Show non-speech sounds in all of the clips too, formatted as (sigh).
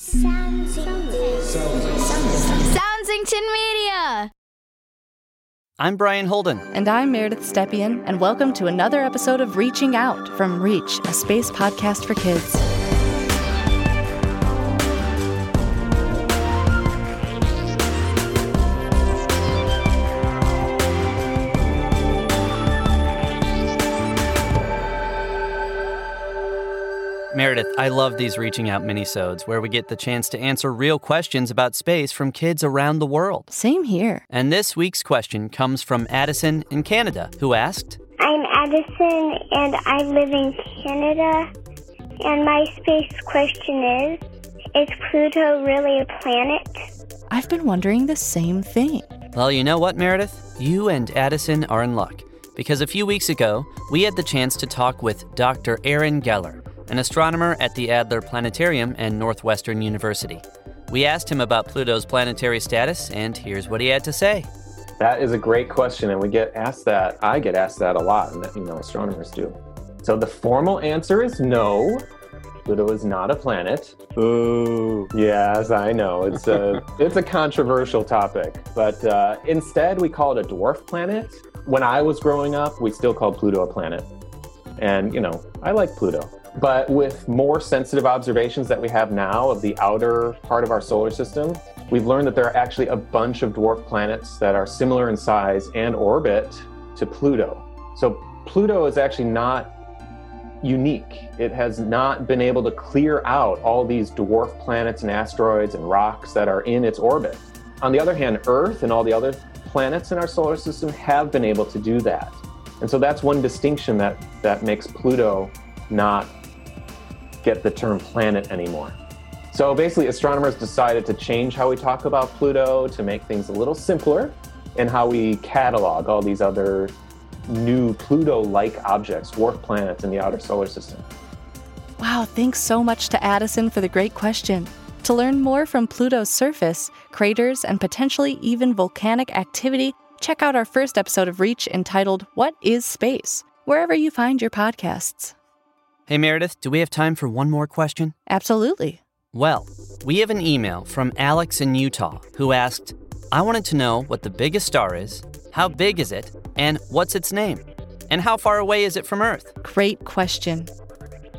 Soundsington Media. I'm Brian Holden. And I'm Meredith Stepien, and welcome to another episode of Reaching Out from Reach, a space podcast for kids. Meredith, I love these reaching out minisodes where we get the chance to answer real questions about space from kids around the world. Same here. And this week's question comes from Addison in Canada, who asked, I'm Addison and I live in Canada. And my space question is Is Pluto really a planet? I've been wondering the same thing. Well, you know what, Meredith? You and Addison are in luck. Because a few weeks ago, we had the chance to talk with Dr. Aaron Geller, an astronomer at the Adler Planetarium and Northwestern University. We asked him about Pluto's planetary status, and here's what he had to say. That is a great question, and we get asked that. I get asked that a lot, and you know, astronomers do. So the formal answer is no. Pluto is not a planet. Ooh, yes, I know. It's a (laughs) it's a controversial topic, but uh, instead we call it a dwarf planet. When I was growing up, we still called Pluto a planet, and you know, I like Pluto. But with more sensitive observations that we have now of the outer part of our solar system, we've learned that there are actually a bunch of dwarf planets that are similar in size and orbit to Pluto. So Pluto is actually not unique. It has not been able to clear out all these dwarf planets and asteroids and rocks that are in its orbit. On the other hand, Earth and all the other planets in our solar system have been able to do that. And so that's one distinction that, that makes Pluto not get the term planet anymore. So basically, astronomers decided to change how we talk about Pluto to make things a little simpler and how we catalog all these other new Pluto like objects, dwarf planets in the outer solar system. Wow, thanks so much to Addison for the great question. To learn more from Pluto's surface, craters, and potentially even volcanic activity, check out our first episode of Reach entitled What is Space? wherever you find your podcasts. Hey, Meredith, do we have time for one more question? Absolutely. Well, we have an email from Alex in Utah who asked, I wanted to know what the biggest star is, how big is it, and what's its name? And how far away is it from Earth? Great question.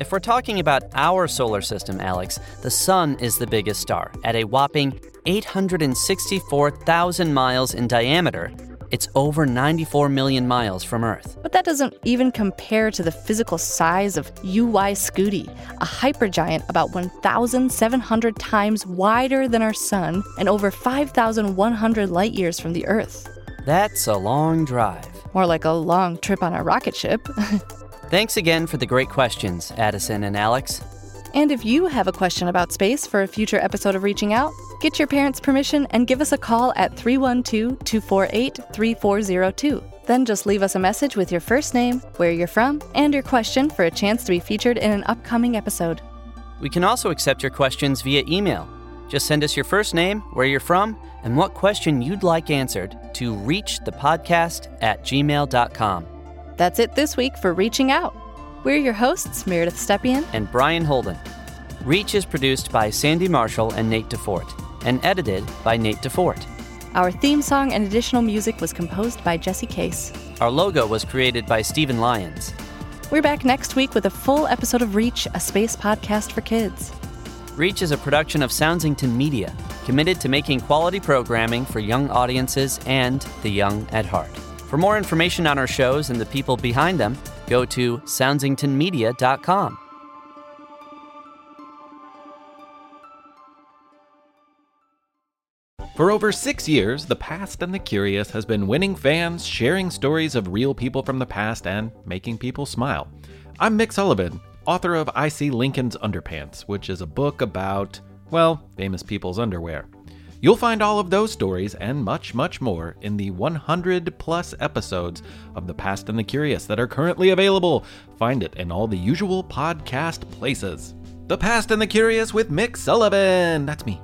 If we're talking about our solar system, Alex, the Sun is the biggest star at a whopping 864,000 miles in diameter. It's over 94 million miles from Earth. But that doesn't even compare to the physical size of UY Scuti, a hypergiant about 1,700 times wider than our Sun and over 5,100 light years from the Earth. That's a long drive. More like a long trip on a rocket ship. (laughs) Thanks again for the great questions, Addison and Alex. And if you have a question about space for a future episode of Reaching Out, get your parents' permission and give us a call at 312 248 3402. Then just leave us a message with your first name, where you're from, and your question for a chance to be featured in an upcoming episode. We can also accept your questions via email. Just send us your first name, where you're from, and what question you'd like answered to reachthepodcast at gmail.com. That's it this week for Reaching Out. We're your hosts, Meredith Stepien. And Brian Holden. Reach is produced by Sandy Marshall and Nate DuFort, and edited by Nate DuFort. Our theme song and additional music was composed by Jesse Case. Our logo was created by Steven Lyons. We're back next week with a full episode of Reach, a space podcast for kids. Reach is a production of Soundsington Media, committed to making quality programming for young audiences and the young at heart. For more information on our shows and the people behind them, go to soundsingtonmedia.com. For over six years, The Past and the Curious has been winning fans, sharing stories of real people from the past, and making people smile. I'm Mick Sullivan, author of I See Lincoln's Underpants, which is a book about well, famous people's underwear. You'll find all of those stories and much, much more in the 100 plus episodes of The Past and the Curious that are currently available. Find it in all the usual podcast places. The Past and the Curious with Mick Sullivan. That's me.